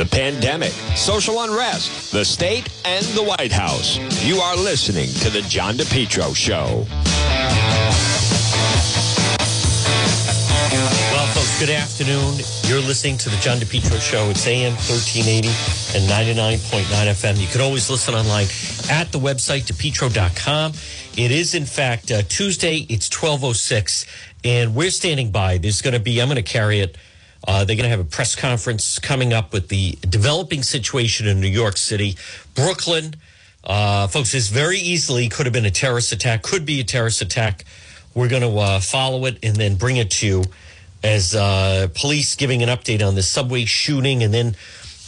the pandemic, social unrest, the state, and the White House. You are listening to The John DePetro Show. Well, folks, good afternoon. You're listening to the John DePetro Show. It's AM 1380 and 99.9 FM. You can always listen online at the website, depetro.com. It is, in fact, uh, Tuesday. It's 1206, and we're standing by. There's going to be, I'm going to carry it. Uh, they're going to have a press conference coming up with the developing situation in New York City, Brooklyn. Uh, folks, this very easily could have been a terrorist attack, could be a terrorist attack. We're going to uh, follow it and then bring it to you as uh, police giving an update on the subway shooting. And then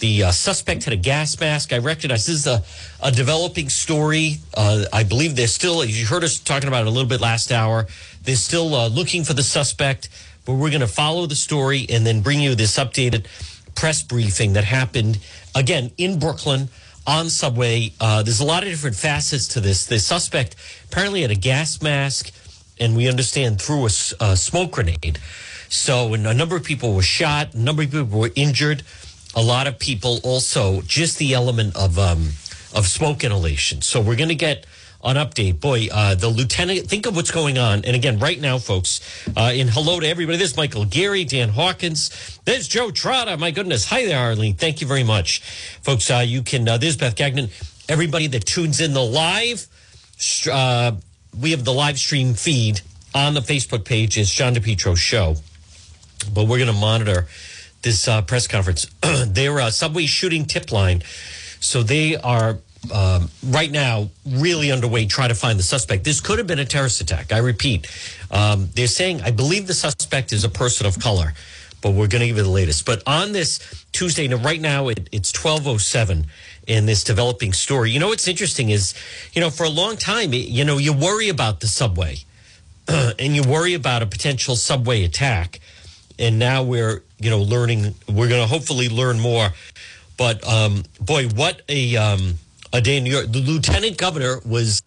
the uh, suspect had a gas mask. I recognize this is a, a developing story. Uh, I believe they're still, you heard us talking about it a little bit last hour, they're still looking for the suspect. But we're going to follow the story and then bring you this updated press briefing that happened again in Brooklyn on subway. Uh, there's a lot of different facets to this. The suspect apparently had a gas mask, and we understand threw a, a smoke grenade. So a number of people were shot, a number of people were injured. A lot of people also just the element of um, of smoke inhalation. So we're going to get an update. Boy, uh, the lieutenant, think of what's going on. And again, right now, folks, uh, in hello to everybody. There's Michael Gary, Dan Hawkins. There's Joe Trotta. My goodness. Hi there, Arlene. Thank you very much. Folks, uh, you can, uh, there's Beth Gagnon. Everybody that tunes in the live, uh, we have the live stream feed on the Facebook page. It's John DePetro Show. But we're going to monitor this uh, press conference. Their uh, subway shooting tip line. So they are um, right now really underway trying to find the suspect. This could have been a terrorist attack. I repeat, um, they're saying I believe the suspect is a person of color, but we're going to give you the latest. But on this Tuesday, now right now it, it's twelve oh seven in this developing story. You know what's interesting is, you know, for a long time, you know, you worry about the subway, and you worry about a potential subway attack, and now we're you know learning. We're going to hopefully learn more. But um, boy, what a um, a day in New York. The lieutenant governor was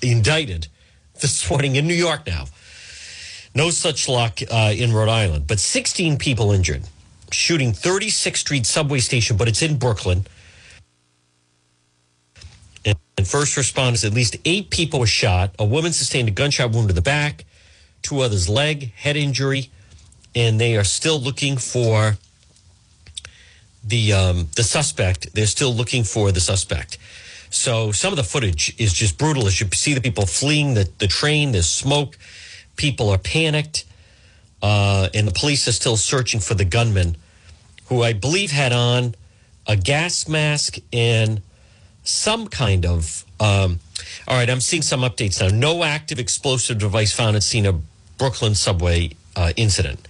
indicted this morning in New York now. No such luck uh, in Rhode Island, but 16 people injured. Shooting 36th Street subway station, but it's in Brooklyn. And, and first responders, at least eight people were shot. A woman sustained a gunshot wound to the back, two others leg, head injury, and they are still looking for the um, the suspect. They're still looking for the suspect. So some of the footage is just brutal. As you see the people fleeing the, the train, there's smoke, people are panicked, uh, and the police are still searching for the gunman, who I believe had on a gas mask and some kind of. Um, all right, I'm seeing some updates now. No active explosive device found at scene of Brooklyn subway uh, incident.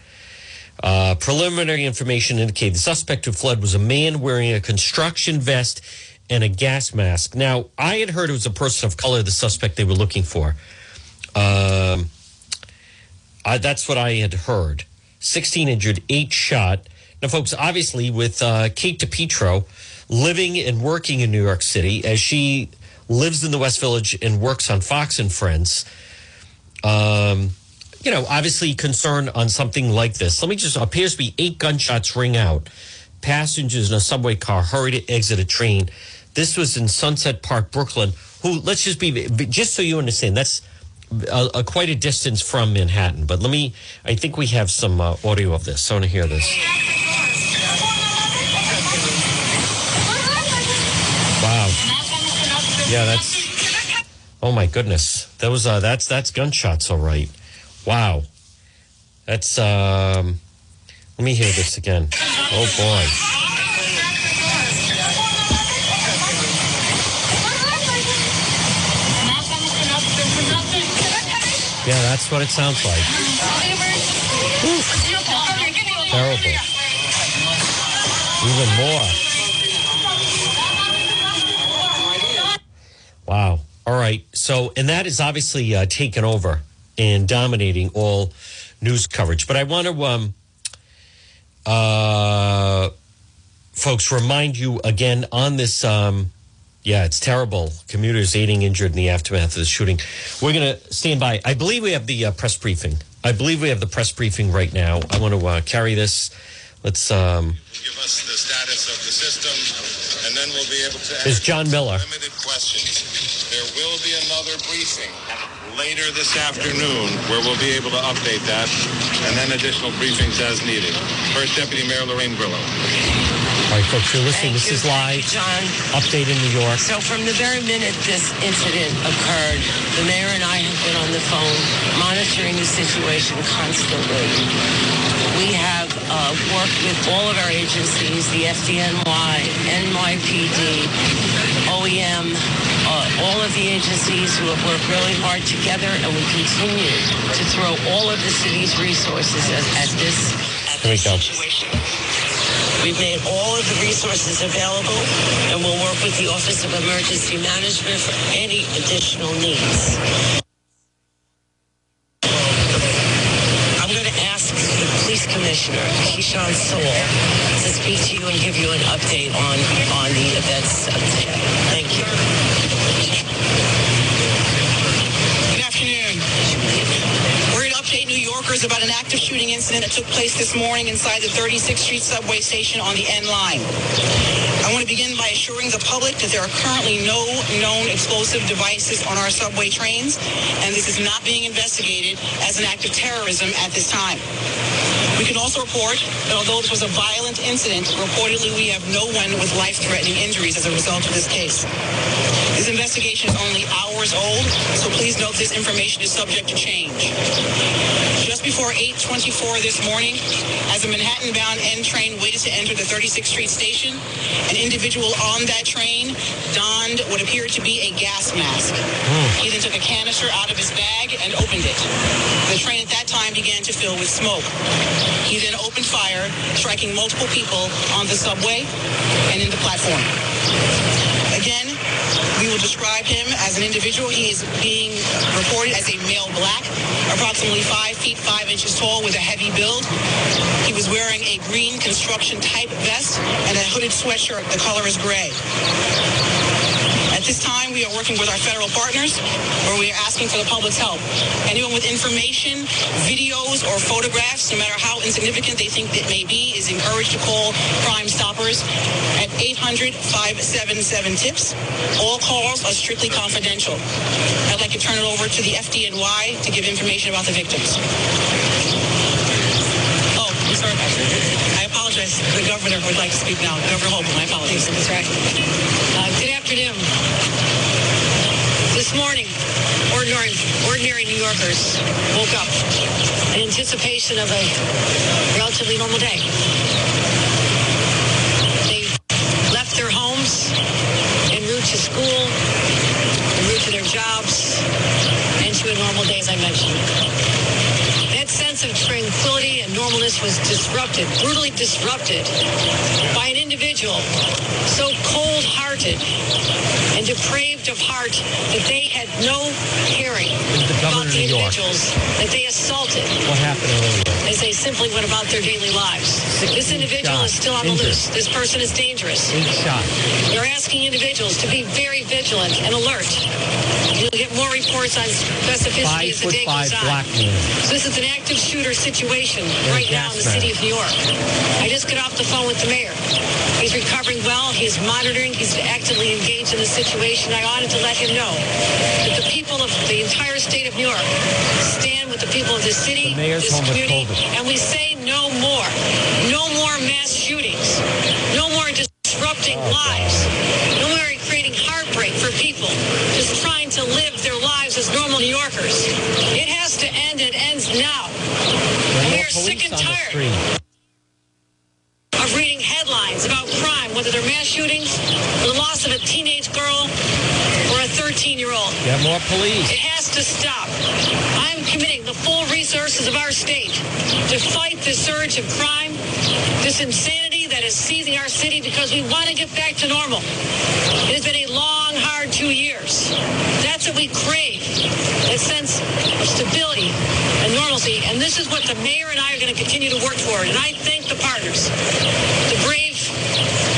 Uh, preliminary information indicated the suspect who fled was a man wearing a construction vest and a gas mask. Now, I had heard it was a person of color, the suspect they were looking for. Um, I, that's what I had heard. 16 injured, eight shot. Now, folks, obviously, with uh, Kate DePetro living and working in New York City, as she lives in the West Village and works on Fox and Friends, um, you know, obviously concerned on something like this. Let me just appears to be eight gunshots ring out. Passengers in a subway car hurry to exit a train. This was in Sunset Park, Brooklyn. Who? Let's just be just so you understand. That's a, a quite a distance from Manhattan. But let me. I think we have some uh, audio of this. I want to hear this. Wow. Yeah, that's. Oh my goodness. That was uh, that's that's gunshots. All right. Wow. That's um let me hear this again. Oh boy. Yeah, that's what it sounds like. Terrible. Even more. Wow. All right. So, and that is obviously uh, taken over and dominating all news coverage. But I want to, um, uh, folks, remind you again on this. Um, yeah, it's terrible. Commuters aiding injured in the aftermath of the shooting. We're going to stand by. I believe we have the uh, press briefing. I believe we have the press briefing right now. I want to uh, carry this Let's. um give us the status of the system, and then we'll be able to Is John Miller. limited questions. There will be another briefing later this afternoon where we'll be able to update that, and then additional briefings as needed. First Deputy Mayor Lorraine Grillo. All right, folks, you're listening. Thank this is you, thank live. John. Update in New York. So from the very minute this incident occurred, the mayor and I have been on the phone monitoring the situation constantly. We have uh, worked with all of our agencies, the FDNY, NYPD, OEM, all of the agencies who have worked really hard together, and we continue to throw all of the city's resources at, at this, at this situation. We've made all of the resources available, and we'll work with the Office of Emergency Management for any additional needs. I'm going to ask the police commissioner, Keechant Sewell, to speak to you and give you an update on, on the events of today. Thank you. Good afternoon. We're here to update Yorkers about an active shooting incident that took place this morning inside the 36th Street subway station on the N line. I want to begin by assuring the public that there are currently no known explosive devices on our subway trains, and this is not being investigated as an act of terrorism at this time. We can also report that although this was a violent incident, reportedly we have no one with life-threatening injuries as a result of this case. This investigation is only hours old, so please note this information is subject to change. Just before 8.24 this morning, as a Manhattan-bound N train waited to enter the 36th Street station, an individual on that train donned what appeared to be a gas mask. Hmm. He then took a canister out of his bag and opened it. The train at that time began to fill with smoke. He then opened fire, striking multiple people on the subway and in the platform. Again, we will describe him as an individual. He is being reported as a male black, approximately five feet five inches tall with a heavy build. He was wearing a green construction type vest and a hooded sweatshirt. The color is gray. At this time, we are working with our federal partners where we are asking for the public's help. Anyone with information, videos, or photographs, no matter how insignificant they think it may be, is encouraged to call Crime Stoppers at 800-577-TIPS. All calls are strictly confidential. I'd like to turn it over to the FDNY to give information about the victims. Oh, I'm sorry. I apologize. The governor would like to speak now. Governor Hochul, my apologies. That's right. Uh, afternoon. This morning, ordinary, ordinary New Yorkers woke up in anticipation of a relatively normal day. They left their homes en route to school, en route to their jobs, and to a normal day, as I mentioned. That sense of tranquility and normalness was disrupted, brutally disrupted, by an individual so cold-hearted and depraved of heart that they had no caring the about the individuals that they assaulted What happened earlier? As they simply went about their daily lives. This individual is still on the loose. This person is dangerous. Eight. They're asking individuals to be very vigilant and alert. You'll get more reports on specificity as the day goes on. So this is an active shooter situation right now in the city of New York. I just got off the phone with the mayor. He's recovering well. He's monitoring. He's actively engaged in the situation. I wanted to let him know that the people of the entire state of New York stand with the people of this city, this home community, and we say no more. No more mass shootings. No more disrupting Oh, lives. No more creating heartbreak for people just trying to live their lives as normal New Yorkers. It has to end. It ends now. We are sick and tired street. of reading headlines about crime, whether they're mass shootings or the loss of a teenage girl or a 13-year-old. You have more police. It has to stop. I'm committing the full resources of our state to fight this surge of crime, this insanity that is seizing our city because we want to get back to normal. It has been a long, hard two years. That's what we crave, a sense of stability and normalcy. And this is what the mayor and I are going to continue to work for. And I thank the partners, the brave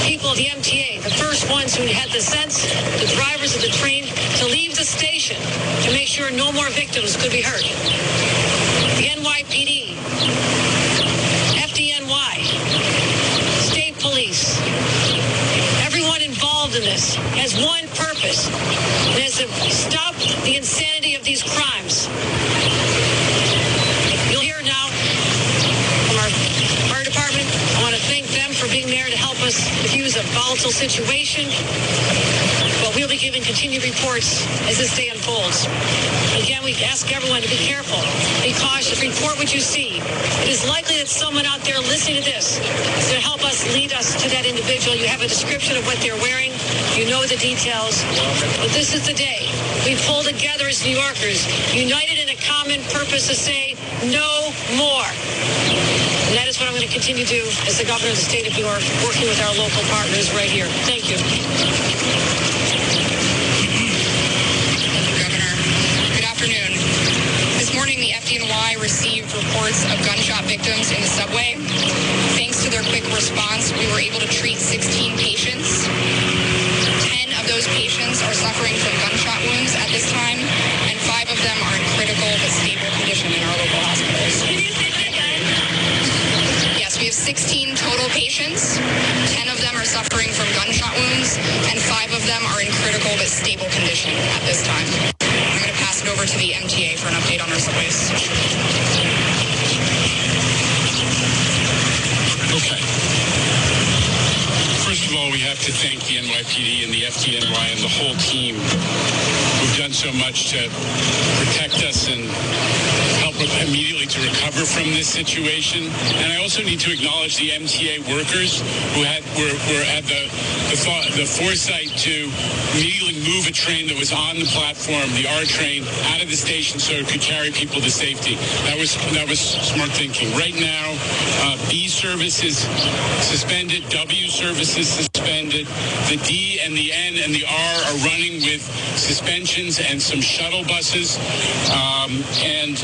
people of the MTA, the first ones who had the sense, the drivers of the train, to leave the station to make sure no more victims could be hurt. The NYPD, FDNY, has one purpose, and is to stop the insanity of these crimes. You'll hear now from our fire department. I want to thank them for being there to help us diffuse a volatile situation. But we'll be giving continued reports as this day unfolds. Again, we ask everyone to be careful, be cautious, report what you see. It is likely that someone out there listening to this is going to help us lead us to that individual. You have a description of what they're wearing. You know the details. But this is the day we pull together as New Yorkers, united in a common purpose to say no more. And that is what I'm going to continue to do as the governor of the state of New York, working with our local partners right here. Thank you. Governor. Good afternoon. This morning, the FDNY received reports of gunshot victims in the subway. Thanks to their quick response, we were able to treat 16 patients. Are suffering from gunshot wounds at this time, and five of them are in critical but stable condition in our local hospitals. Yes, we have 16 total patients. 10 of them are suffering from gunshot wounds, and five of them are in critical but stable condition at this time. I'm going to pass it over to the MTA for an update on our subways. Okay. First of all, we have to thank the NYPD and the FDNY and the whole team who've done so much to protect us and help immediately to recover from this situation. And I also need to acknowledge the MTA workers who had were, were had the the, thought, the foresight to immediately move a train that was on the platform, the R train, out of the station so it could carry people to safety. That was that was smart thinking. Right now, uh, B service is suspended, W service is suspended. The D and the N and the R are running with suspensions and some shuttle buses. Um, and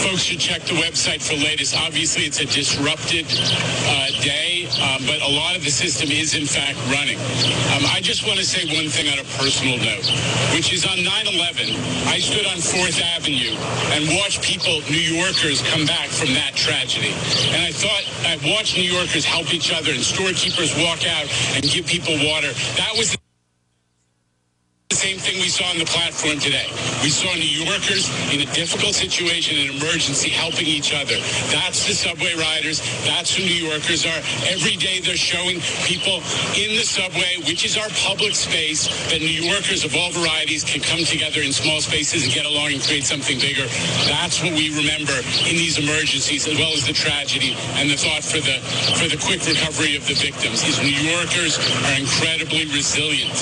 folks should check the website for latest. Obviously, it's a disrupted uh, day, um, but a lot of the system is in fact running. Um, I just want to say one thing on a personal note, which is on 9/11, I stood on Fourth Avenue and watched people, New Yorkers, come back from that tragedy. And I thought I watched New Yorkers help each other and storekeepers walk out and give people water. That was the same thing we saw on the platform today. We saw New Yorkers in a difficult situation, an emergency, helping each other. That's the subway riders. That's who New Yorkers are. Every day they're showing people in the subway, which is our public space, that New Yorkers of all varieties can come together in small spaces and get along and create something bigger. That's what we remember in these emergencies, as well as the tragedy and the thought for the for the quick recovery of the victims. Is New Yorkers are incredibly resilient,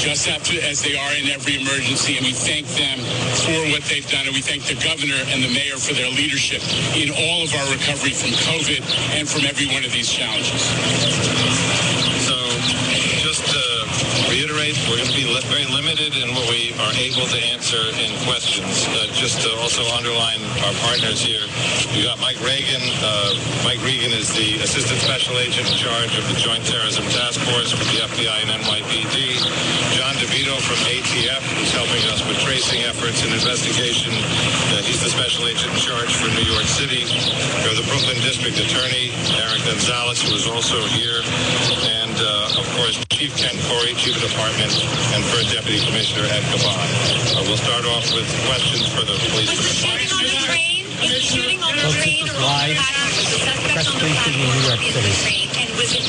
just after as they are in every emergency, and we thank them for what they've done, and we thank the governor and the mayor for their leadership in all of our recovery from COVID and from every one of these challenges. So, just to reiterate, we're going to are able to answer in questions. Uh, just to also underline our partners here, we got Mike Reagan. Uh, Mike Regan is the Assistant Special Agent in charge of the Joint Terrorism Task Force with the FBI and NYPD. John DeVito from ATF, who's helping us with tracing efforts and investigation. Uh, he's the Special Agent in charge for New York City. We have the Brooklyn District Attorney, Eric Gonzalez, who is also here. And, uh, of course, Chief Ken Corey, Chief of Department, and First Deputy Commissioner Ed Caban. Uh, we'll start off with questions for the police. Was the shooting on the train? Was the shooting on the train or on live the platform? Was the suspect press on the briefing in New York in City. the train? And was it,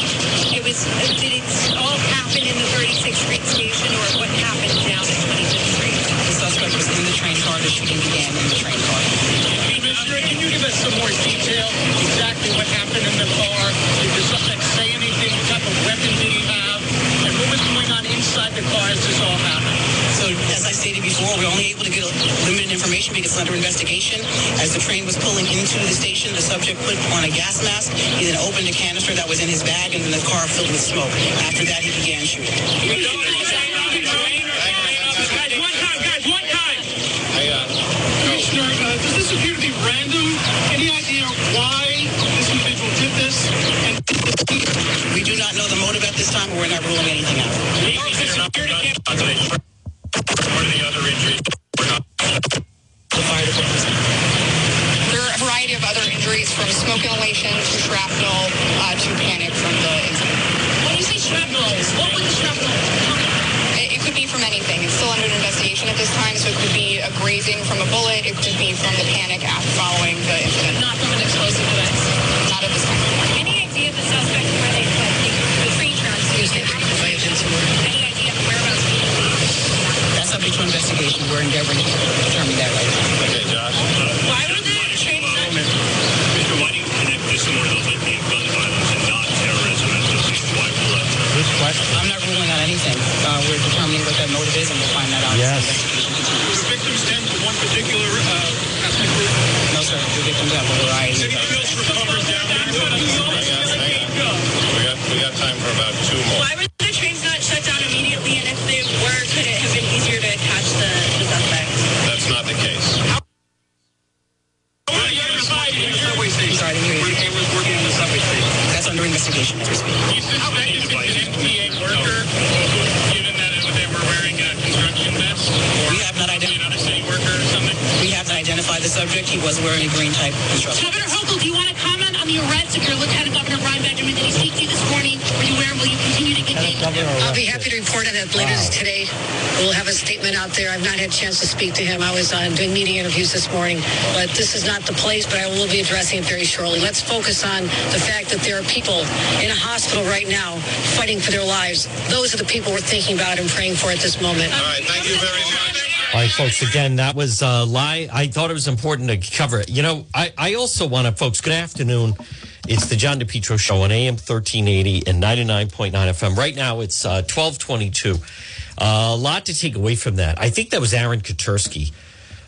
it was, uh, did it all happen in the 36th Street station or what happened down at 25th Street? The suspect was in the train car. The shooting began in the train car. Commissioner, can you give us some more detail exactly what happened in the car? Did the suspect say anything? What type of weapon did he have? And what was going on inside the car as this all happened? As I stated before, we're only able to get limited information because it's under investigation. As the train was pulling into the station, the subject put on a gas mask. He then opened a canister that was in his bag, and then the car filled with smoke. After that, he began shooting. Does this appear to be random? Any idea why this individual did this? We do not know the motive at this time, but we're not ruling anything out or the other injuries. There are a variety of other injuries from smoke inhalation to shrapnel uh, to panic from the incident. When you say shrapnel, what would the shrapnel come it, it could be from anything. It's still under investigation at this time, so it could be a grazing from a bullet. It could be from the panic after following the incident. Doing media interviews this morning, but this is not the place, but I will be addressing it very shortly. Let's focus on the fact that there are people in a hospital right now fighting for their lives. Those are the people we're thinking about and praying for at this moment. All right, thank you very much. All right, folks. Again, that was uh, lie. I thought it was important to cover it. You know, I, I also want to, folks. Good afternoon. It's the John DePetro Show on AM thirteen eighty and ninety nine point nine FM. Right now, it's uh, twelve twenty two. Uh, a lot to take away from that. I think that was Aaron Katersky.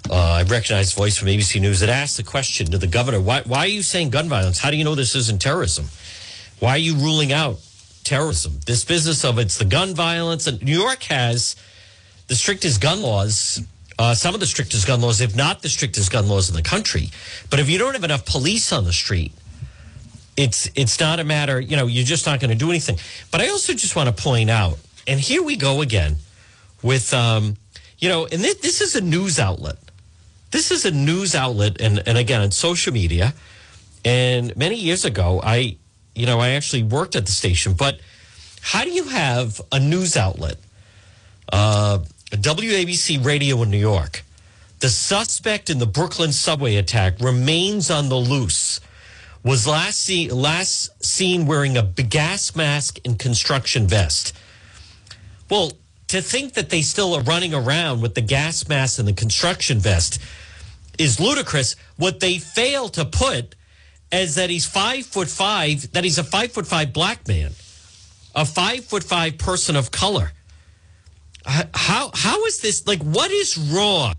Uh, I recognize voice from ABC News that asked the question to the governor: Why, why are you saying gun violence? How do you know this isn't terrorism? Why are you ruling out terrorism? This business of it's the gun violence, and New York has the strictest gun laws, uh, some of the strictest gun laws, if not the strictest gun laws in the country. But if you don't have enough police on the street, it's it's not a matter, you know, you're just not going to do anything. But I also just want to point out, and here we go again with, um, you know, and this, this is a news outlet. This is a news outlet, and and again, on social media. And many years ago, I, you know, I actually worked at the station. But how do you have a news outlet? uh, WABC radio in New York. The suspect in the Brooklyn subway attack remains on the loose. Was last, see, last seen wearing a gas mask and construction vest. Well, to think that they still are running around with the gas mask and the construction vest is ludicrous. What they fail to put is that he's five foot five, that he's a five foot five black man, a five foot five person of color how how is this like what is wrong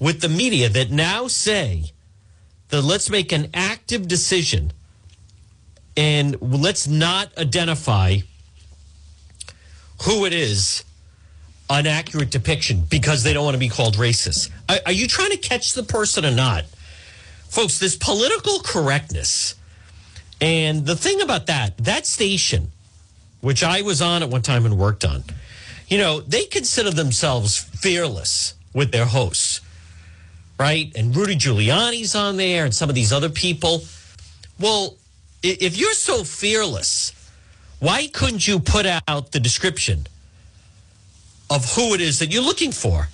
with the media that now say that let's make an active decision and let's not identify who it is an accurate depiction because they don't want to be called racist are, are you trying to catch the person or not folks this political correctness and the thing about that that station which i was on at one time and worked on you know, they consider themselves fearless with their hosts, right? And Rudy Giuliani's on there and some of these other people. Well, if you're so fearless, why couldn't you put out the description of who it is that you're looking for?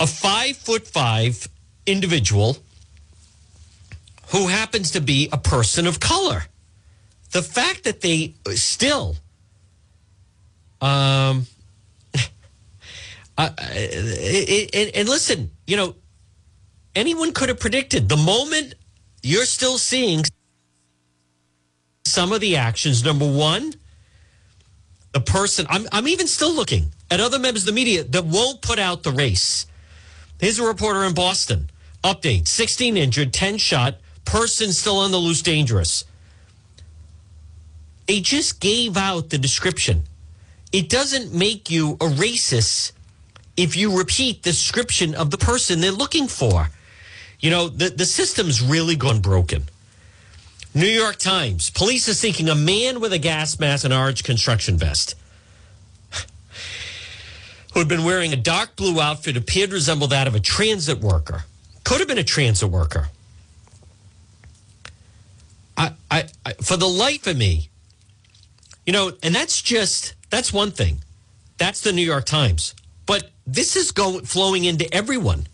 A five foot five individual who happens to be a person of color. The fact that they still um, uh, and, and listen, you know, anyone could have predicted the moment you're still seeing some of the actions. Number one, the person, I'm, I'm even still looking at other members of the media that won't put out the race. Here's a reporter in Boston. Update 16 injured, 10 shot, person still on the loose, dangerous. They just gave out the description it doesn't make you a racist if you repeat the description of the person they're looking for. You know, the, the system's really gone broken. New York Times police are seeking a man with a gas mask and orange construction vest who had been wearing a dark blue outfit appeared to resemble that of a transit worker. Could have been a transit worker. I, I, I for the life of me, you know, and that's just that's one thing. That's the New York Times. But this is going flowing into everyone.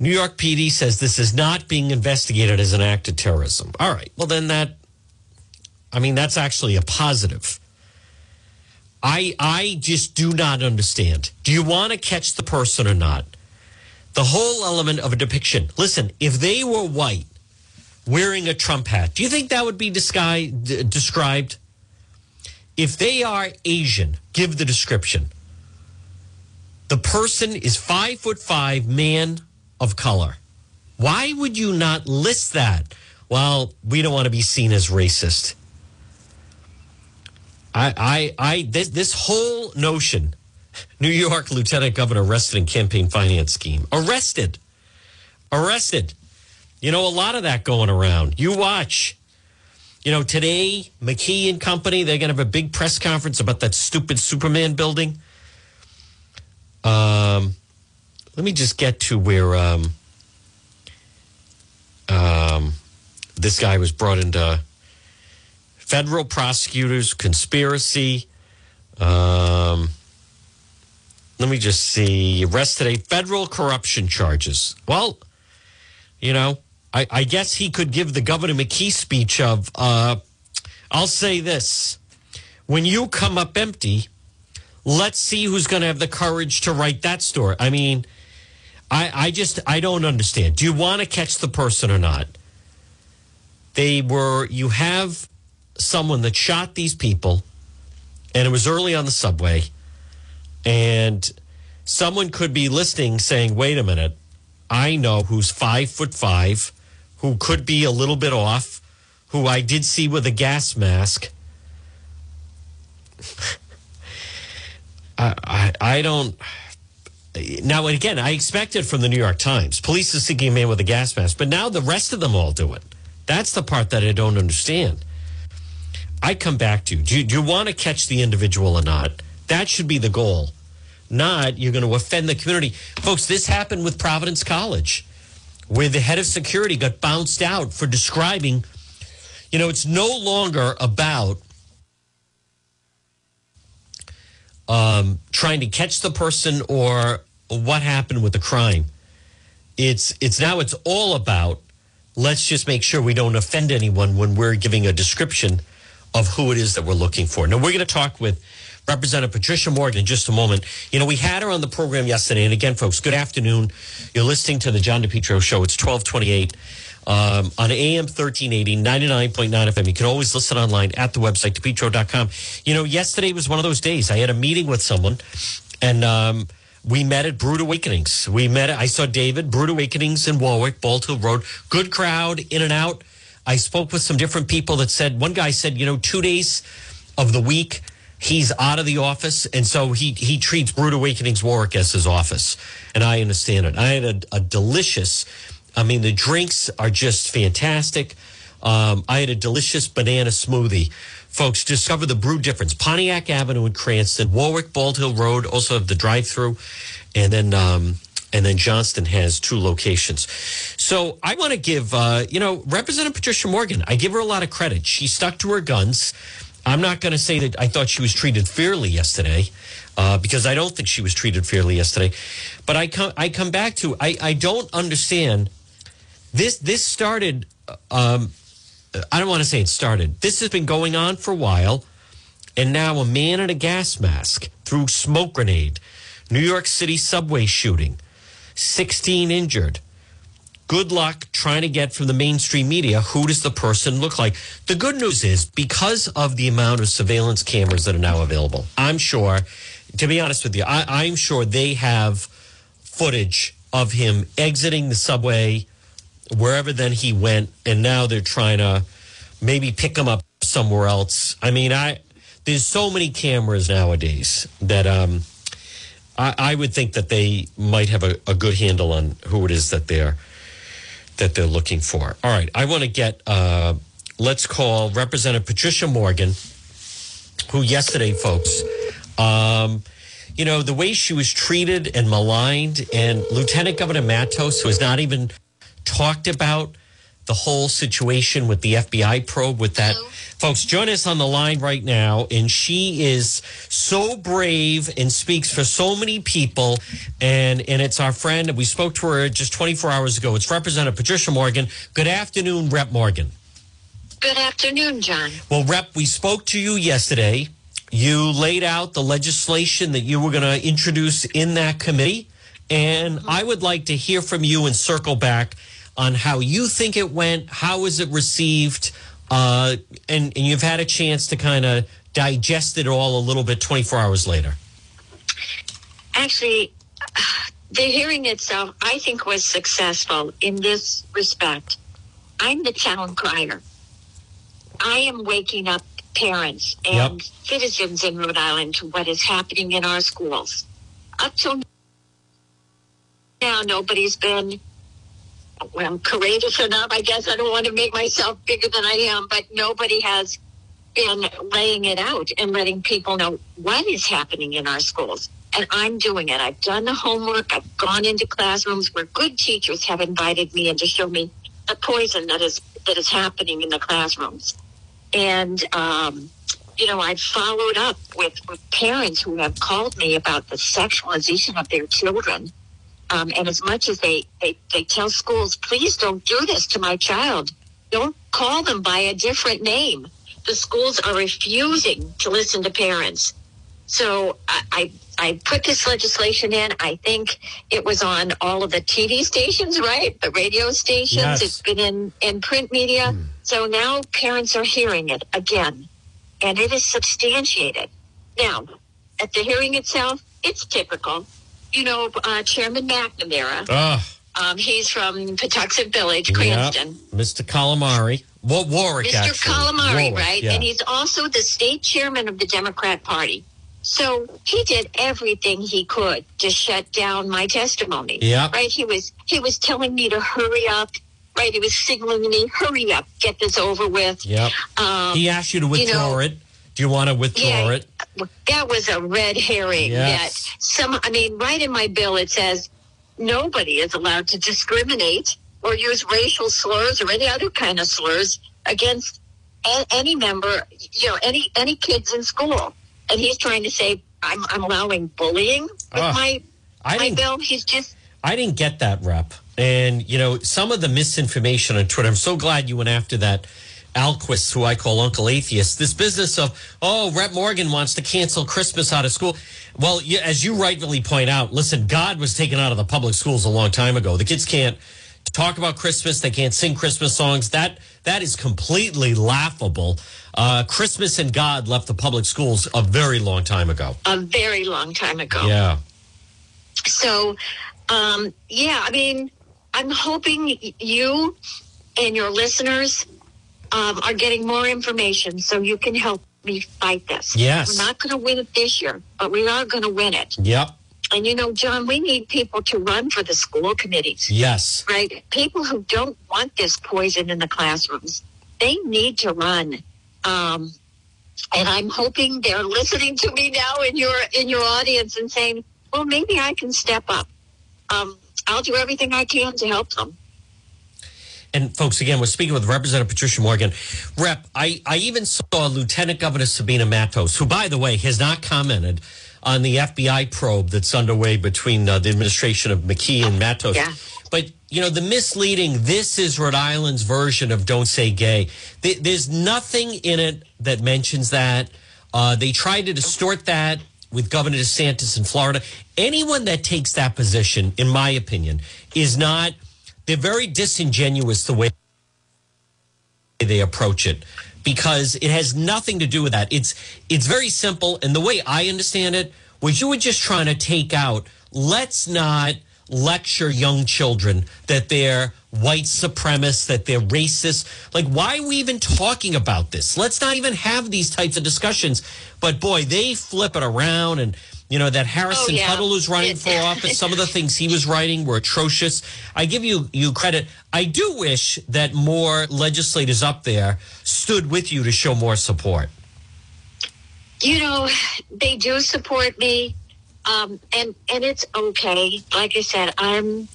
New York PD says this is not being investigated as an act of terrorism. All right. Well, then that, I mean, that's actually a positive. I I just do not understand. Do you want to catch the person or not? The whole element of a depiction. Listen, if they were white wearing a Trump hat, do you think that would be described? If they are Asian, give the description. The person is five foot five, man of color. Why would you not list that? Well, we don't want to be seen as racist. I, I, I this, this whole notion, New York Lieutenant Governor arrested in campaign finance scheme. Arrested. Arrested. You know, a lot of that going around. You watch. You know, today, McKee and company, they're going to have a big press conference about that stupid Superman building. Um, let me just get to where um, um, this guy was brought into federal prosecutors, conspiracy. Um, let me just see. Arrested a federal corruption charges. Well, you know, I, I guess he could give the Governor McKee speech of, uh, I'll say this when you come up empty, let's see who's going to have the courage to write that story. I mean, I, I just, I don't understand. Do you want to catch the person or not? They were, you have someone that shot these people, and it was early on the subway, and someone could be listening saying, wait a minute, I know who's five foot five, who could be a little bit off, who I did see with a gas mask. I, I, I don't. Now, again, I expected it from the New York Times. Police is seeking a man with a gas mask, but now the rest of them all do it. That's the part that I don't understand. I come back to do you, do you want to catch the individual or not? That should be the goal. Not you're going to offend the community. Folks, this happened with Providence College, where the head of security got bounced out for describing, you know, it's no longer about um, trying to catch the person or what happened with the crime. It's it's now it's all about let's just make sure we don't offend anyone when we're giving a description of who it is that we're looking for. Now we're going to talk with Representative Patricia Morgan in just a moment. You know, we had her on the program yesterday, and again, folks, good afternoon. You're listening to the John DePetro Show. It's 1228 um, on AM 1380, 99.9 FM. You can always listen online at the website, depetro.com. You know, yesterday was one of those days. I had a meeting with someone, and um, we met at Brewed Awakenings. We met, I saw David, Brewed Awakenings in Warwick, Bald Hill Road. Good crowd, in and out. I spoke with some different people that said, one guy said, you know, two days of the week, he's out of the office. And so he, he treats Brewed Awakenings Warwick as his office. And I understand it. I had a, a delicious, I mean, the drinks are just fantastic. Um, I had a delicious banana smoothie. Folks, discover the brew difference. Pontiac Avenue in Cranston, Warwick, Bald Hill Road, also have the drive through. And then, um, and then Johnston has two locations. So I want to give, uh, you know, Representative Patricia Morgan, I give her a lot of credit. She stuck to her guns. I'm not going to say that I thought she was treated fairly yesterday, uh, because I don't think she was treated fairly yesterday. But I come, I come back to, I, I don't understand. This, this started, um, I don't want to say it started. This has been going on for a while. And now a man in a gas mask threw smoke grenade. New York City subway shooting. 16 injured. Good luck trying to get from the mainstream media who does the person look like. The good news is because of the amount of surveillance cameras that are now available, I'm sure, to be honest with you, I, I'm sure they have footage of him exiting the subway wherever then he went, and now they're trying to maybe pick him up somewhere else. I mean, I there's so many cameras nowadays that um, I, I would think that they might have a, a good handle on who it is that they're that they're looking for. All right, I want to get uh, let's call Representative Patricia Morgan, who yesterday, folks, um, you know the way she was treated and maligned, and Lieutenant Governor Matos, who has not even talked about the whole situation with the FBI probe with that. Folks, join us on the line right now. And she is so brave and speaks for so many people. And, and it's our friend. We spoke to her just 24 hours ago. It's Representative Patricia Morgan. Good afternoon, Rep Morgan. Good afternoon, John. Well, Rep, we spoke to you yesterday. You laid out the legislation that you were going to introduce in that committee. And mm-hmm. I would like to hear from you and circle back on how you think it went, how was it received, uh, and, and you've had a chance to kind of digest it all a little bit 24 hours later. Actually, the hearing itself, I think, was successful in this respect. I'm the town crier. I am waking up parents and Yep. citizens in Rhode Island to what is happening in our schools. Up till now, nobody's been well, courageous enough. I guess I don't want to make myself bigger than I am, but nobody has been laying it out and letting people know what is happening in our schools. And I'm doing it. I've done the homework. I've gone into classrooms where good teachers have invited me in to show me the poison that is that is happening in the classrooms. And um, you know, I've followed up with, with parents who have called me about the sexualization of their children. Um, and as much as they, they, they tell schools, please don't do this to my child, don't call them by a different name. The schools are refusing to listen to parents. So I, I, I put this legislation in. I think it was on all of the TV stations, right? The radio stations. Yes. It's been in, in print media. So now parents are hearing it again, and it is substantiated. Now, at the hearing itself, it's typical. You know, uh, Chairman McNamara, Ugh. um, he's from Pawtuxet Village. Cranston. Mr. Calamari. Well, Warwick, Mr. actually. Calamari, Warwick, right? yeah. And he's also the state chairman of the Democrat Party. So he did everything he could to shut down my testimony. Yep. Right? He was he was telling me to hurry up. Right? He was signaling me, hurry up, get this over with. Yep. Um, he asked you to you withdraw know, it. Do you want to withdraw Yeah. it? that was a red herring. Yes. That some, I mean, right in my bill it says nobody is allowed to discriminate or use racial slurs or any other kind of slurs against any member, you know, any any kids in school. And he's trying to say I'm, I'm allowing bullying with Ugh. my I my bill. He's just I didn't get that rep. And, you know, some of the misinformation on Twitter, I'm so glad you went after that Alquist, who I call Uncle Atheist. This business of, oh, Rep Morgan wants to cancel Christmas out of school. Well, as you rightfully point out, listen, God was taken out of the public schools a long time ago. The kids can't talk about Christmas. They can't sing Christmas songs. That That is completely laughable. Uh, Christmas and God left the public schools a very long time ago. a very long time ago. Yeah. So, um, yeah, I mean, I'm hoping you and your listeners um, are getting more information so you can help me fight this. Yes. We're not going to win it this year, but we are going to win it. Yep. And you know, John, we need people to run for the school committees. Yes. Right? People who don't want this poison in the classrooms, they need to run. Um, and I'm hoping they're listening to me now in your in your audience and saying, "Well, maybe I can step up. Um, I'll do everything I can to help them." And folks, again, we're speaking with Representative Patricia Morgan. Rep, I, I even saw Lieutenant Governor Sabina Matos, who, by the way, has not commented on the FBI probe that's underway between uh, the administration of McKee and Matos. Yeah. But, you know, the misleading, this is Rhode Island's version of Don't Say Gay. There- There's nothing in it that mentions that. Uh, they tried to distort that with Governor DeSantis in Florida. Anyone that takes that position, in my opinion, is not, they're very disingenuous the way they approach it because it has nothing to do with that. It's it's very simple, and the way I understand it was you were just trying to take out. Let's not lecture young children that they're white supremacists, that they're racist. Like, why are we even talking about this? Let's not even have these types of discussions. But boy, they flip it around and. You know that Harrison yeah. Tuttle who's running for office. Some of the things he was writing were atrocious. I give you you credit. I do wish that more legislators up there stood with you to show more support. you know they do support me um, and and it's okay like i said i'm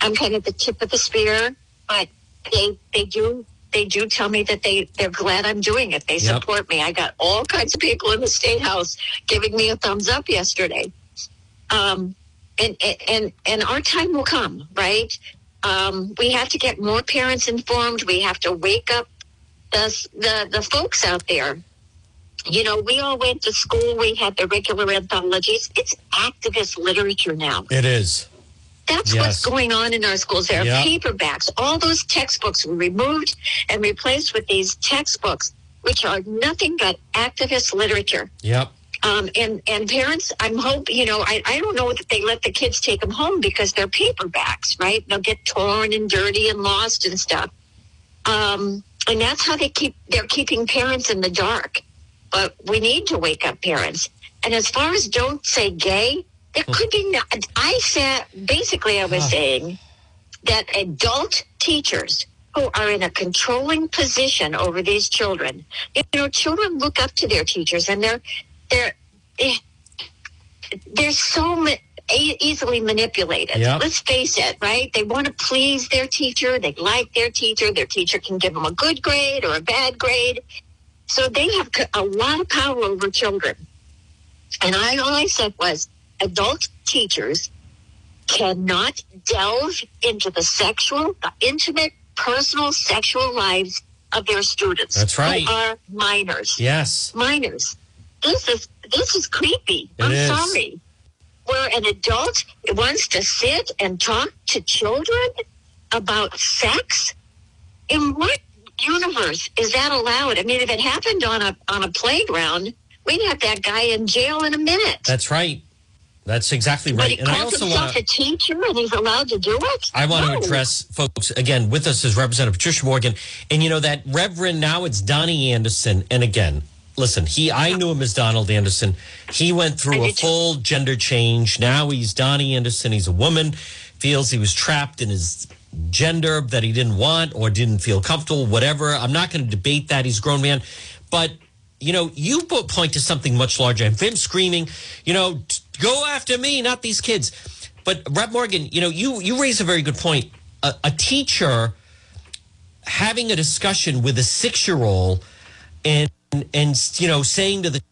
i'm kind of the tip of the spear but they they do they do tell me that they they're glad I'm doing it. They Yep. support me. I got all kinds of people in the state house giving me a thumbs up yesterday. Um, and and and our time will come, right? Um, we have to get more parents informed. We have to wake up the the the folks out there. You know, we all went to school. We had the regular anthologies. It's activist literature now. It is. That's Yes. what's going on in our schools. There are Yeah. paperbacks. All those textbooks were removed and replaced with these textbooks, which are nothing but activist literature. Yep. Um, and and parents, I'm hoping you know I, I don't know that they let the kids take them home because they're paperbacks, right? They'll get torn and dirty and lost and stuff. Um, and that's how they keep they're keeping parents in the dark. But we need to wake up parents. And as far as don't say gay, there could be no. I said basically I was saying that adult teachers who are in a controlling position over these children, you know, children look up to their teachers and they're they're eh, they're so ma- easily manipulated. Yep. Let's face it, right? They want to please their teacher. They like their teacher. Their teacher can give them a good grade or a bad grade. So they have a lot of power over children. And I all I said was adult teachers cannot delve into the sexual, the intimate, personal sexual lives of their students. That's right. Who are minors. Yes. Minors. This is this is creepy. It I'm is. sorry. Where an adult wants to sit and talk to children about sex? In what universe is that allowed? I mean, if it happened on a on a playground, we'd have that guy in jail in a minute. That's right. That's exactly But right. he And I also himself want a teacher and he's allowed to do it? I want No. to address folks again with us is Representative Patricia Morgan, and you know that Reverend now it's Donnie Anderson, and again, listen, he I knew him as Donald Anderson. He went through a full gender change. Now he's Donnie Anderson. He's a woman. Feels he was trapped in his gender that he didn't want or didn't feel comfortable. Whatever. I'm not going to debate that. He's a grown man, but. You know, you point to something much larger. And him screaming, you know, "T- go after me, not these kids. But Rep Morgan, you know, you you raise a very good point. A, a teacher having a discussion with a six year old and and you know saying to the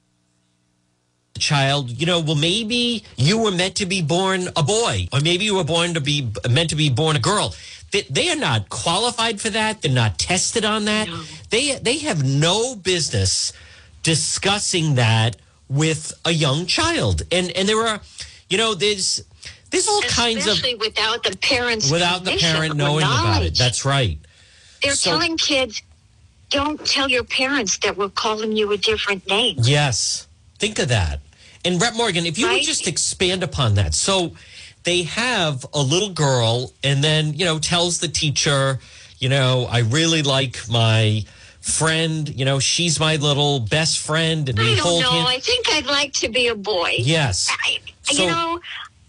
child, you know, well maybe you were meant to be born a boy, or maybe you were born to be meant to be born a girl. They, they are not qualified for that. They're not tested on that. They they have no business discussing that with a young child. And and there are, you know, there's there's all kinds of without the parents without the parent knowing about it. That's right. They're So- telling kids, don't tell your parents that we're calling you a different name. Yes. Think of that. And Rep Morgan, if you would just expand upon that. So they have a little girl and then, you know, tells the teacher, you know, I really like my friend, you know, she's my little best friend and I don't hold know. hands. I think I'd like to be a boy. Yes. I, So- you know,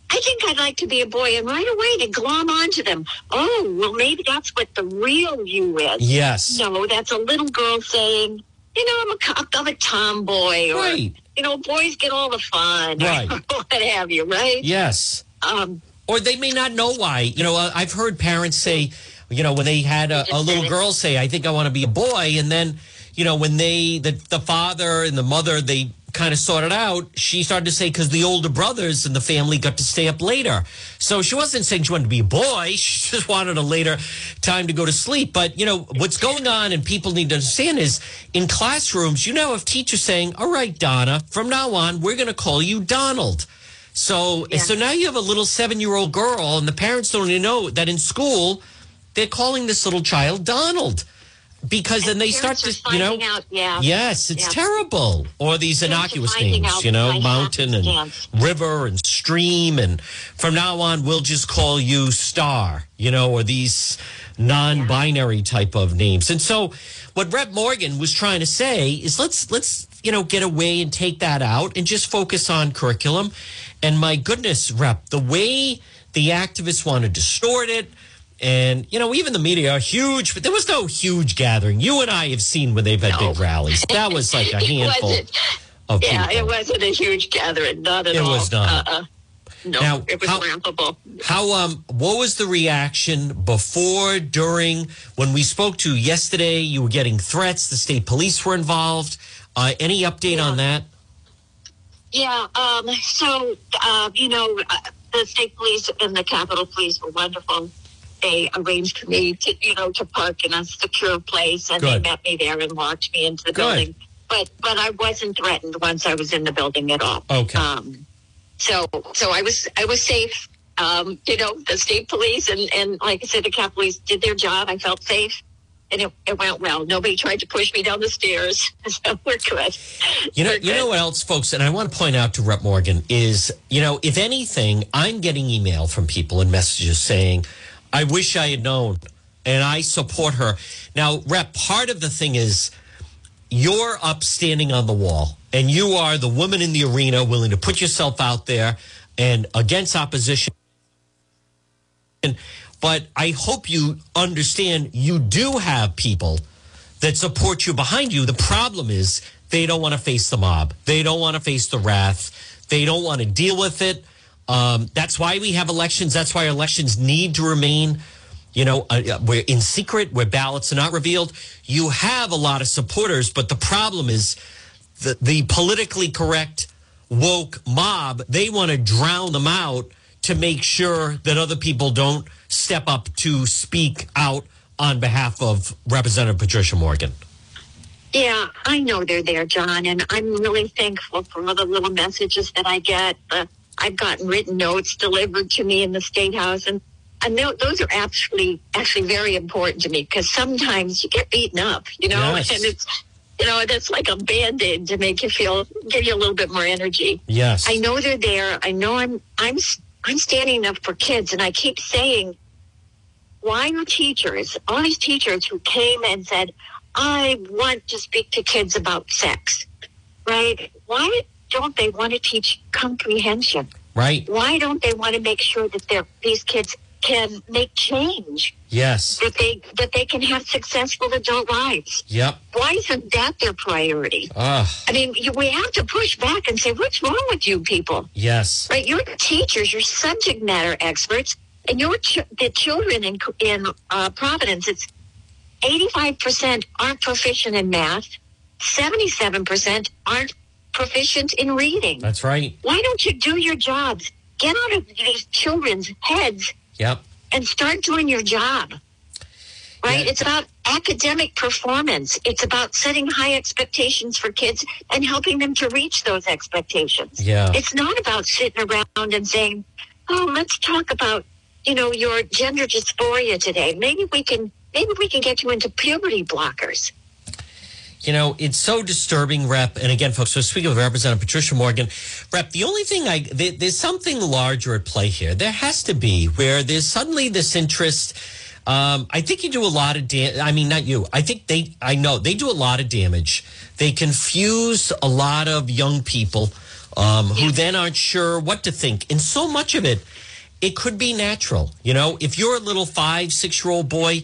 I think I'd like to be a boy, and right away they glom onto them. Oh, well, maybe that's what the real you is. Yes. No, that's a little girl saying, you know, I'm a, I'm a tomboy, or Right. you know, boys get all the fun, Right. what have you, right? Yes. Um, or they may not know why. You know, I've heard parents say, you know, when they had a, a little girl say, "I think I want to be a boy," and then, you know, when they the the father and the mother they kind of sorted out, she started to say because the older brothers in the family got to stay up later. So she wasn't saying she wanted to be a boy; she just wanted a later time to go to sleep. But you know, what's going on, and people need to understand is in classrooms, you now have teachers saying, "All right, Donna, from now on, we're going to call you Donald." So so now you have a little seven year old girl, and the parents don't even know that in school they're calling this little child Donald because then they start to you know out, yeah. yes it's Yeah. terrible or these innocuous names you know mountain and happenstance. river and stream and from now on we'll just call you star you know or these non-binary type of names and so what Rep Morgan was trying to say is let's let's you know get away and take that out and just focus on curriculum and my goodness Rep the way the activists want to distort it and you know even the media are huge but there was no huge gathering you and I have seen when they've had big rallies that was like a handful of yeah, people it wasn't a huge gathering, not at It all. was not. Uh-uh. no, Now, it was how-. How um what was the reaction before, during, when we spoke to you yesterday? You were getting threats. The state police were involved. Uh, any update on that? Yeah. Um, so, uh, you know, uh, the state police and the Capitol Police were wonderful. They arranged for me to, you know, to park in a secure place, and Good. they met me there and walked me into the Good. building. But, but I wasn't threatened once I was in the building at all. Okay. Um, so, so I was, I was safe. Um, you know, the state police and, and like I said, the Capitol Police did their job. I felt safe. And it, it went well. Nobody tried to push me down the stairs, so we're good. You know, We're you know what else, folks, and I want to point out to Rep Morgan is, you know, if anything, I'm getting email from people and messages saying, "I wish I had known," and I support her. Now, Rep, part of the thing is you're up standing on the wall, and you are the woman in the arena, willing to put yourself out there and against opposition. But I hope you understand you do have people that support you behind you. The problem is they don't want to face the mob. They don't want to face the wrath. They don't want to deal with it. Um, that's why we have elections. That's why elections need to remain, you know, uh, we're in secret, where ballots are not revealed. You have a lot of supporters, but the problem is the, the politically correct woke mob, they want to drown them out to make sure that other people don't step up to speak out on behalf of Representative Patricia Morgan. Yeah, I know they're there, John, and I'm really thankful for all the little messages that I get. Uh, I've gotten written notes delivered to me in the state house, and and tho- those are actually actually very important to me because sometimes you get beaten up, you know, and it's you know that's like a band aid to make you feel give you a little bit more energy. Yes. I know they're there. I know I'm I'm I'm standing up for kids, and I keep saying, why are teachers, all these teachers who came and said, I want to speak to kids about sex, right? Why don't they want to teach comprehension? Right? Why don't they want to make sure that their these kids can make change, Yes. that they that they can have successful adult lives? Yep. Why isn't that their priority? Ah, I mean, we have to push back and say, what's wrong with you people? yes. Right, you're teachers, you're subject matter experts, and your ch- the children in in uh, Providence. It's eighty five percent aren't proficient in math, seventy seven percent aren't proficient in reading. That's right. Why don't you do your jobs? Get out of these children's heads Yep. and start doing your job. Right? Yeah. It's about academic performance. It's about setting high expectations for kids and helping them to reach those expectations. Yeah. It's not about sitting around and saying, "Oh, let's talk about, you know, your gender dysphoria today. Maybe we can maybe we can get you into puberty blockers." You know, it's so disturbing, Rep. And again, folks, so speaking of Representative Patricia Morgan, Rep, the only thing I, there, there's something larger at play here. There has to be where there's suddenly this interest. Um, I think you do a lot of damage. I mean, not you. I think they, I know they do a lot of damage. They confuse a lot of young people um, who then aren't sure what to think. And so much of it, it could be natural. You know, if you're a little five, six year old boy,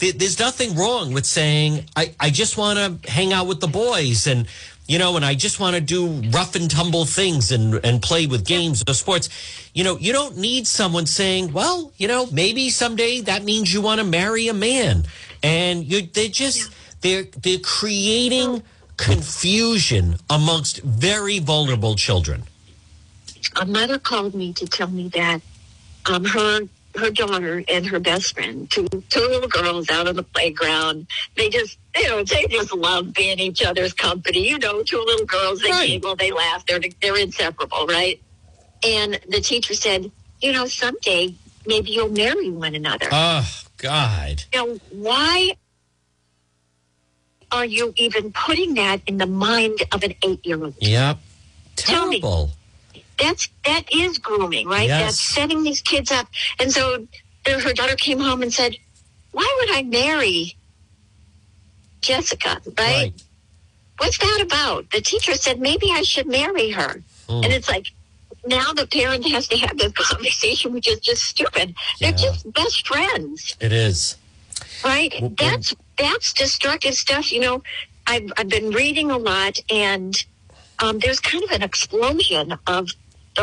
there's nothing wrong with saying, I, I just want to hang out with the boys and, you know, and I just want to do rough and tumble things and, and play with games or sports. You know, you don't need someone saying, well, you know, maybe someday that means you want to marry a man. And you they're just, they're, they're creating confusion amongst very vulnerable children. a mother called me to tell me that um, her her daughter and her best friend, two two little girls out on the playground, they just you know they just love being each other's company. You know, two little girls, they Right. giggle, they laugh, they're they're inseparable, right? And the teacher said, you know, someday maybe you'll marry one another. Oh, God. you know, why are you even putting that in the mind of an eight year old? Yep. Tell me. That's that is grooming, right? Yes. That's setting these kids up. And so her her daughter came home and said, "Why would I marry Jessica?" Right? Right. What's that about? The teacher said maybe I should marry her, Mm. and it's like now the parent has to have this conversation, which is just stupid. They're just best friends It is. right Well, that's that's destructive stuff you know i've, I've been reading a lot and um, there's kind of an explosion of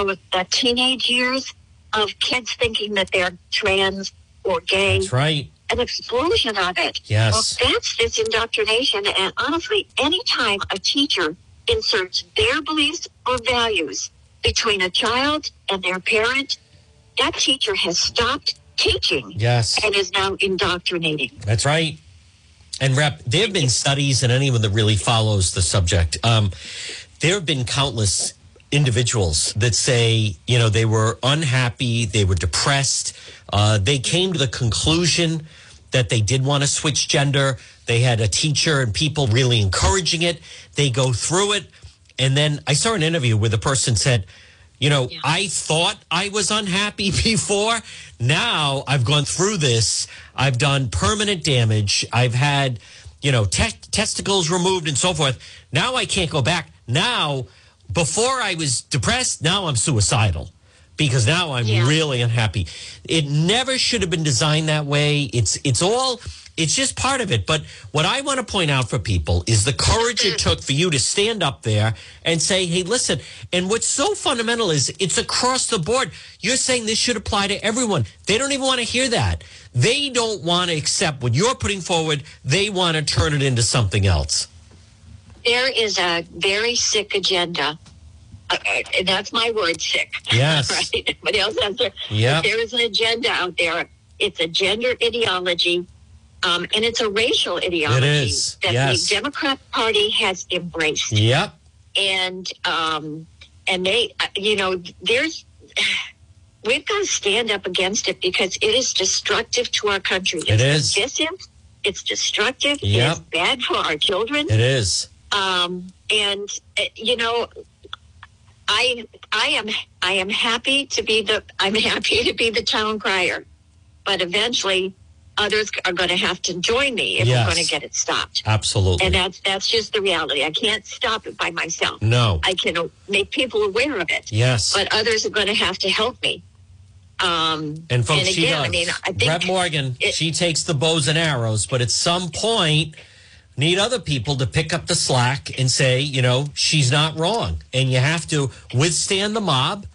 those the teenage years of kids thinking that they're trans or gay. That's right. An explosion of it. Yes. Well, that's this indoctrination. And honestly, anytime a teacher inserts their beliefs or values between a child and their parent, that teacher has stopped teaching Yes. and is now indoctrinating. That's right. And rep, there have been studies, and anyone that really follows the subject, um, there have been countless individuals that say, you know, they were unhappy, they were depressed, uh, they came to the conclusion that they did want to switch gender. They had a teacher and people really encouraging it. They go through it. And then I saw an interview where the person said, you know, I thought I was unhappy before. Now I've gone through this. I've done permanent damage. I've had, you know, te- testicles removed and so forth. Now I can't go back. Now, before I was depressed, now I'm suicidal because now I'm Yeah. really unhappy. It never should have been designed that way. It's it's all it's just part of it. But what I want to point out for people is the courage it took for you to stand up there and say, "Hey, listen." And what's so fundamental is it's across the board. You're saying this should apply to everyone. They don't even want to hear that. They don't want to accept what you're putting forward. They want to turn it into something else. There is a very sick agenda. Uh, uh, and that's my word, sick. Yes. right? Everybody else has their. Yep. There is an agenda out there. It's a gender ideology, um, and it's a racial ideology It is, that yes. the Democrat Party has embraced. Yep. and um, and they, uh, you know, there's we've got to stand up against it because it is destructive to our country. It It's is. divisive. It's destructive. Yep. It's bad for our children. It is. Um, and uh, you know, I I am I am happy to be the I'm happy to be the town crier, but eventually others are going to have to join me if Yes. we're going to get it stopped. Absolutely. And that's that's just the reality. I can't stop it by myself. No. I can make people aware of it. Yes. But others are going to have to help me. Um, And folks, she again, does. I mean, I think Rep Morgan, it- she takes the bows and arrows, but at some point, need other people to pick up the slack and say, you know, she's not wrong. And you have to withstand the mob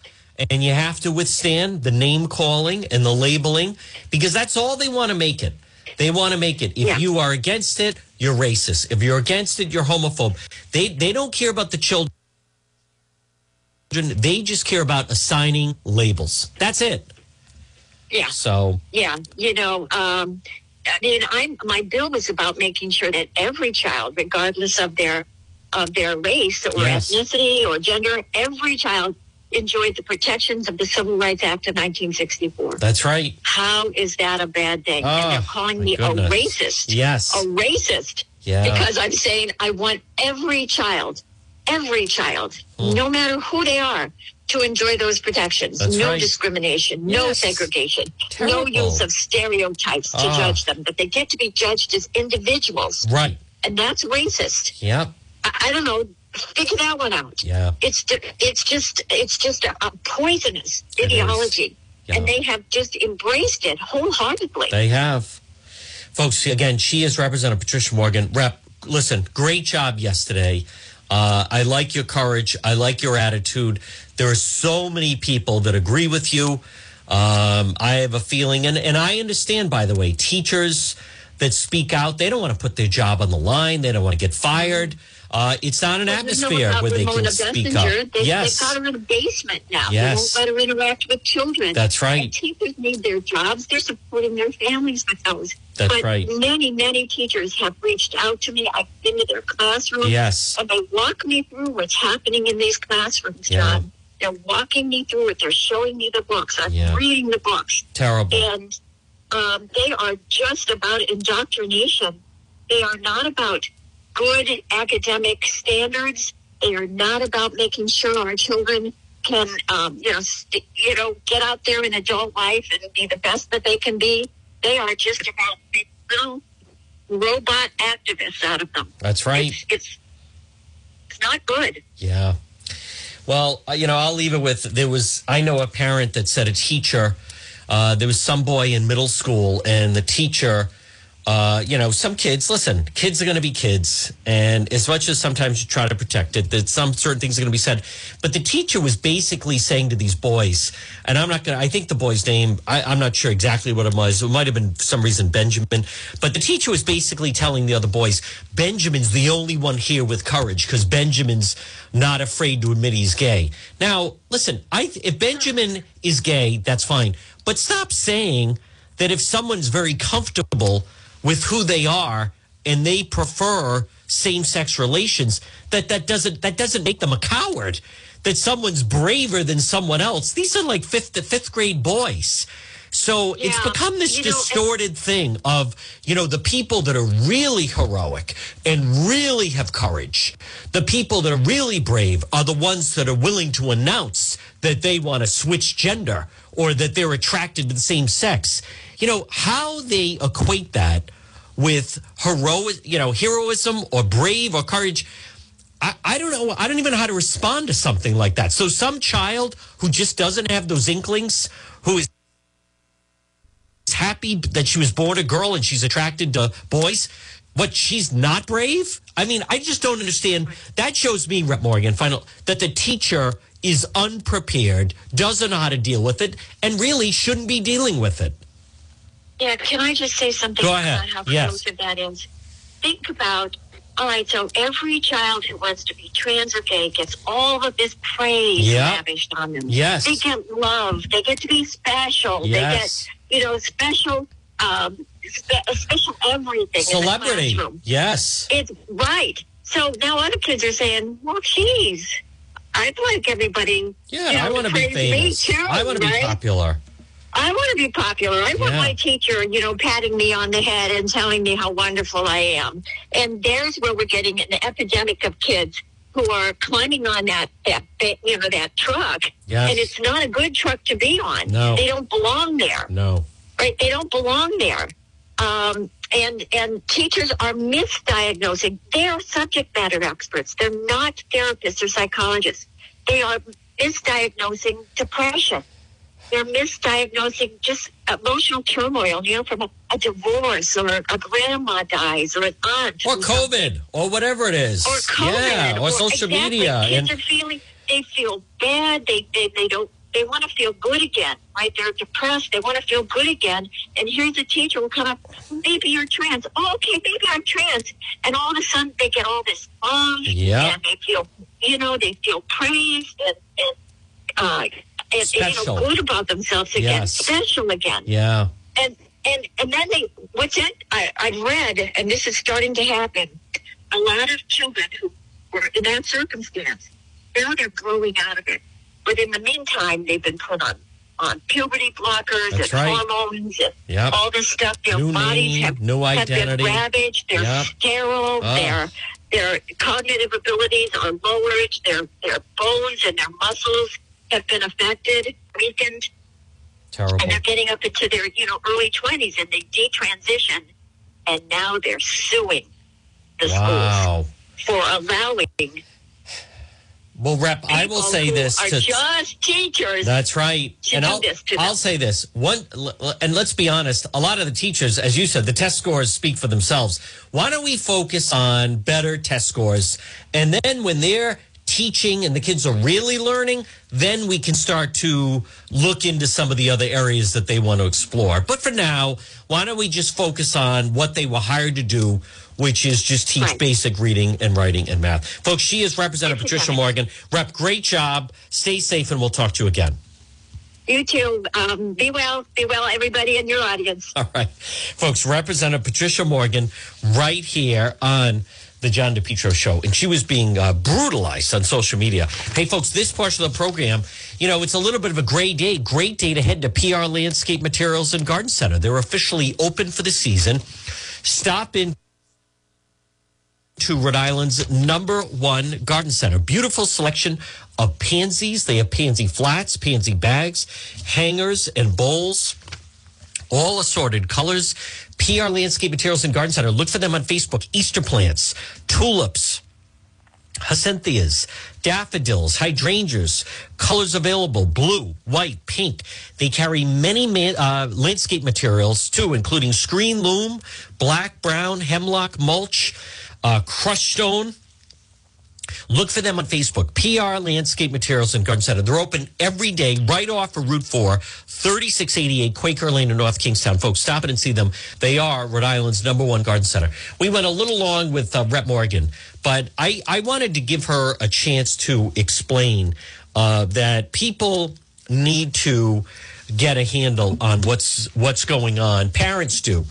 and you have to withstand the name calling and the labeling because that's all they want to make it. They want to make it. If Yeah. you are against it, you're racist. If you're against it, you're homophobe. They they don't care about the children. They just care about assigning labels. That's it. yeah. So Yeah, you know, um, I mean, I'm my bill was about making sure that every child, regardless of their of their race or Yes. ethnicity or gender, every child enjoyed the protections of the Civil Rights Act of 1964. that's right. How is that a bad thing? Oh, and ah, they're calling me goodness. a racist. Yes. a racist. Yeah. Because I'm saying I want every child, every child, hmm. no matter who they are, to enjoy those protections. That's no right. discrimination, no segregation, Terrible. no use of stereotypes to Ah. judge them, but they get to be judged as individuals. Right. And that's racist. Yep. I, I don't know. Figure that one out. Yeah. It's it's just it's just a, a poisonous It ideology, Yeah. and they have just embraced it wholeheartedly. They have. Folks, again, she is Representative Patricia Morgan. Rep, listen, great job yesterday. Uh, I like your courage. I like your attitude. There are so many people that agree with you. Um, I have a feeling, and, and I understand, by the way, teachers that speak out, they don't want to put their job on the line. They don't want to get fired. Uh, it's not an Well, atmosphere where they can speak up. They, yes. They've got her in the basement now. Yes. They won't let her interact with children. That's right. And teachers need their jobs. They're supporting their families with those. That's but right. Many, many teachers have reached out to me. I've been to their classrooms. Yes. And they walk me through what's happening in these classrooms, Yeah. John. They're walking me through it. They're showing me the books. I'm Yeah. reading the books. Terrible. And um, they are just about indoctrination. They are not about good academic standards. They are not about making sure our children can, um, you know, st- you know, get out there in adult life and be the best that they can be. They are just about little robot activists out of them. That's right. It's it's, it's not good. Yeah. Well, uh, you know, I'll leave it with there was, I know a parent that said a teacher, uh, there was some boy in middle school and the teacher uh, you know, some kids, listen, kids are going to be kids. And as much as sometimes you try to protect it, that some certain things are going to be said. But the teacher was basically saying to these boys, and I'm not going to, I think the boy's name, I, I'm not sure exactly what it was. It might have been some reason Benjamin. But the teacher was basically telling the other boys, Benjamin's the only one here with courage because Benjamin's not afraid to admit he's gay. Now, listen, I, if Benjamin is gay, that's fine. But stop saying that if someone's very comfortable, with who they are and they prefer same-sex relations that that doesn't that doesn't make them a coward. That someone's braver than someone else. These are like fifth fifth grade boys. So it's become this you know, distorted thing of you know the people that are really heroic and really have courage. The people that are really brave are the ones that are willing to announce that they want to switch gender or that they're attracted to the same sex. You know how they equate that with heroic you know heroism or brave or courage I, I don't know i don't even know how to respond to something like that. So some child who just doesn't have those inklings who is happy that she was born a girl and she's attracted to boys what she's not brave? I mean i just don't understand. That shows me rep morgan final that the teacher is unprepared doesn't know how to deal with it and really shouldn't be dealing with it Yeah, can I just say something Go ahead. about how Yes. close that is? Think about, all right, so every child who wants to be trans or gay gets all of this praise Yep. lavished on them. Yes. They get love. They get to be special. Yes. They get, you know, special, um, spe- special everything. celebrity yes It's right. So now other kids are saying, well, geez, I'd like everybody. yeah you know, i want to be famous too, i want to be popular I want to be popular. I want Yeah. my teacher, you know, patting me on the head and telling me how wonderful I am. And there's where we're getting an epidemic of kids who are climbing on that, that you know, that truck. Yes. And it's not a good truck to be on. No. They don't belong there. no Right? They don't belong there. Um, and and teachers are misdiagnosing. They are subject matter experts. They're not therapists or psychologists. They are misdiagnosing depression. They're misdiagnosing just emotional turmoil, you know, from a, a divorce or a, grandma dies or an aunt or covid or whatever it is or COVID yeah or, social exactly. media Kids and are feeling they feel bad. They they, they don't they want to feel good again, right? They're depressed. They want to feel good again. And here's a teacher will come up. Maybe you're trans. Oh, okay, maybe I'm trans. And all of a sudden they get all this love. Yeah. And they feel you know they feel praised and and uh, and, you know good about themselves again, Yes. special again yeah and and and then they what's it I, i've read and this is starting to happen a lot of children who were in that circumstance now they're growing out of it but in the meantime they've been put on on puberty blockers That's and right. hormones and Yep. all this stuff their New bodies name, have, new have been identity. ravaged they're Yep. sterile Oh. their their cognitive abilities are lowered their their bones and their muscles have been affected weakened terrible and they're getting up into their you know early 20s and they detransition and now they're suing the wow schools for allowing well rep i will say this to just teachers That's right. and I'll, this to them. I'll say this. One and let's be honest, a lot of the teachers, as you said, the test scores speak for themselves. Why don't we focus on better test scores? And then when they're teaching and the kids are really learning, then we can start to look into some of the other areas that they want to explore. But for now, why don't we just focus on what they were hired to do, which is just teach Right. basic reading and writing and math. Folks, she is Representative Patricia. Morgan. Rep, great job. Stay safe and we'll talk to you again. you too um, be well be well everybody in your audience All right. Folks, Representative Patricia Morgan right here on the John DePetro show. And she was being uh, brutalized on social media. Hey, folks, this portion of the program, you know, it's a little bit of a gray day. Great day to head to PR Landscape Materials and Garden Center. They're officially open for the season. Stop in to Rhode Island's number one garden center. Beautiful selection of pansies. They have pansy flats, pansy bags, hangers, and bowls all assorted colors. PR Landscape Materials and Garden Center. Look for them on Facebook. Easter plants, tulips, Hyacinthus, daffodils, hydrangeas, colors available blue, white, pink. They carry many man, uh, landscape materials too, including screen loam, black, brown, hemlock, mulch, uh, crushed stone. Look for them on Facebook, PR Landscape Materials and Garden Center. They're open every day right off of Route 4, 3688 Quaker Lane in North Kingstown. Folks, stop it and see them. They are Rhode Island's number one garden center. We went a little long with uh, Rep Morgan, but I, I wanted to give her a chance to explain uh, that people need to get a handle on what's what's going on. Parents do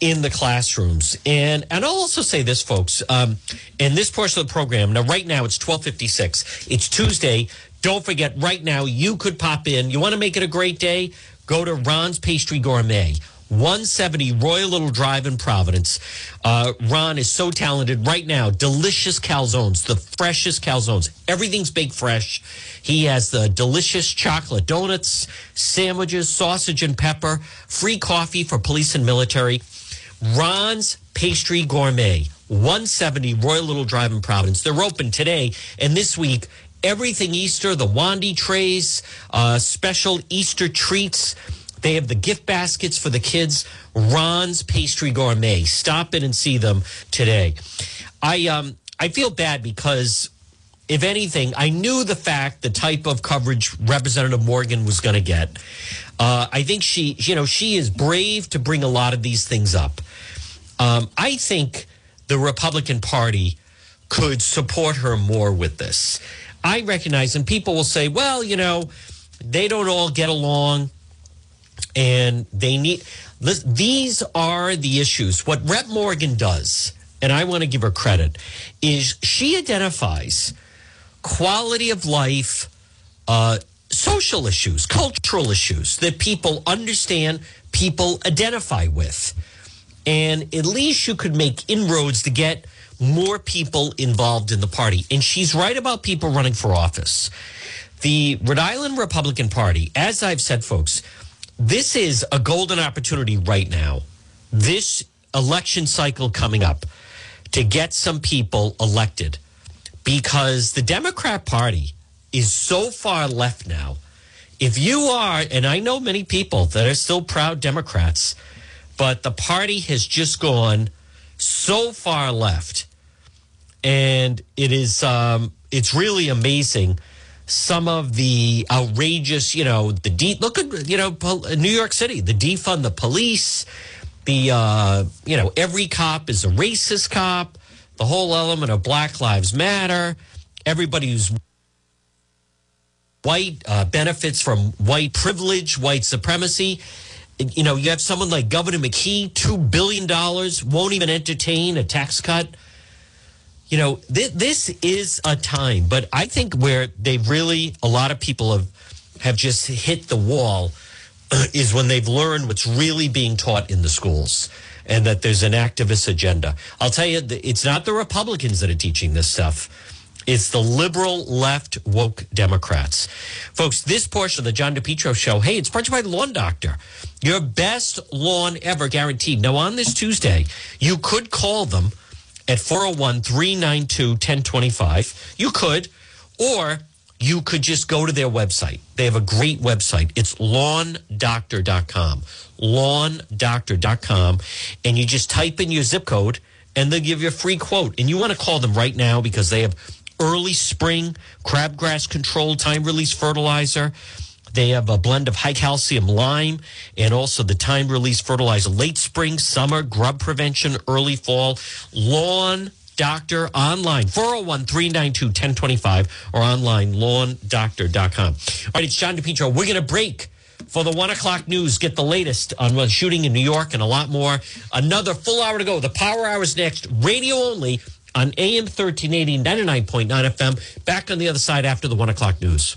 in the classrooms. And and I'll also say this, folks, um, in this portion of the program, now right now it's 1256. It's Tuesday. Don't forget, right now you could pop in. You want to make it a great day? Go to Ron's Pastry Gourmet. 170 Royal Little Drive in Providence. Uh, Ron is so talented right now. Delicious calzones, the freshest calzones. Everything's baked fresh. He has the delicious chocolate donuts, sandwiches, sausage and pepper, free coffee for police and military. Ron's Pastry Gourmet, 170 Royal Little Drive in Providence. They're open today and this week. Everything Easter, the Wandy trays, uh, special Easter treats. They have the gift baskets for the kids. Ron's Pastry Gourmet. Stop in and see them today. I um I feel bad because if anything, I knew the fact, the type of coverage Representative Morgan was going to get. Uh, I think she, you know, she is brave to bring a lot of these things up. Um, I think the Republican Party could support her more with this. I recognize, and people will say, well, you know, they don't all get along and they need these are the issues. What Rep Morgan does, and I want to give her credit, is she identifies quality of life, uh, social issues, cultural issues that people understand, people identify with. And at least you could make inroads to get more people involved in the party. And she's right about people running for office. The Rhode Island Republican Party, as I've said, folks, this is a golden opportunity right now. This election cycle coming up to get some people elected because the Democrat Party is so far left now. If you are, and I know many people that are still proud Democrats, but the party has just gone so far left. And it is, um, it's really amazing some of the outrageous, you know, the de- look at, you know, New York City, the defund the police, the, uh, you know, every cop is a racist cop, the whole element of Black Lives Matter, everybody who's white uh, benefits from white privilege, white supremacy. You know, you have someone like Governor McKee, $2 billion, won't even entertain a tax cut you know, th- this is a time, but I think where they've really, a lot of people have, have just hit the wall is when they've learned what's really being taught in the schools and that there's an activist agenda. I'll tell you, it's not the Republicans that are teaching this stuff. It's the liberal left woke Democrats. Folks, this portion of the John DePetro show, hey, it's brought to you by Lawn Doctor. Your best lawn ever guaranteed. Now, on this Tuesday, you could call them at 401 392 1025. You could, or you could just go to their website. They have a great website. It's lawndoctor.com. Lawndoctor.com. And you just type in your zip code and they'll give you a free quote. And you want to call them right now because they have early spring crabgrass control time release fertilizer. They have a blend of high calcium lime and also the time release fertilizer, late spring, summer, grub prevention, early fall, lawn doctor online 401 392 1025 or online lawndoctor.com. All right, it's John DePetro. We're going to break for the one o'clock news. Get the latest on what's shooting in New York and a lot more. Another full hour to go. The power hour is next, radio only on AM 1380, 99.9 FM. Back on the other side after the one o'clock news.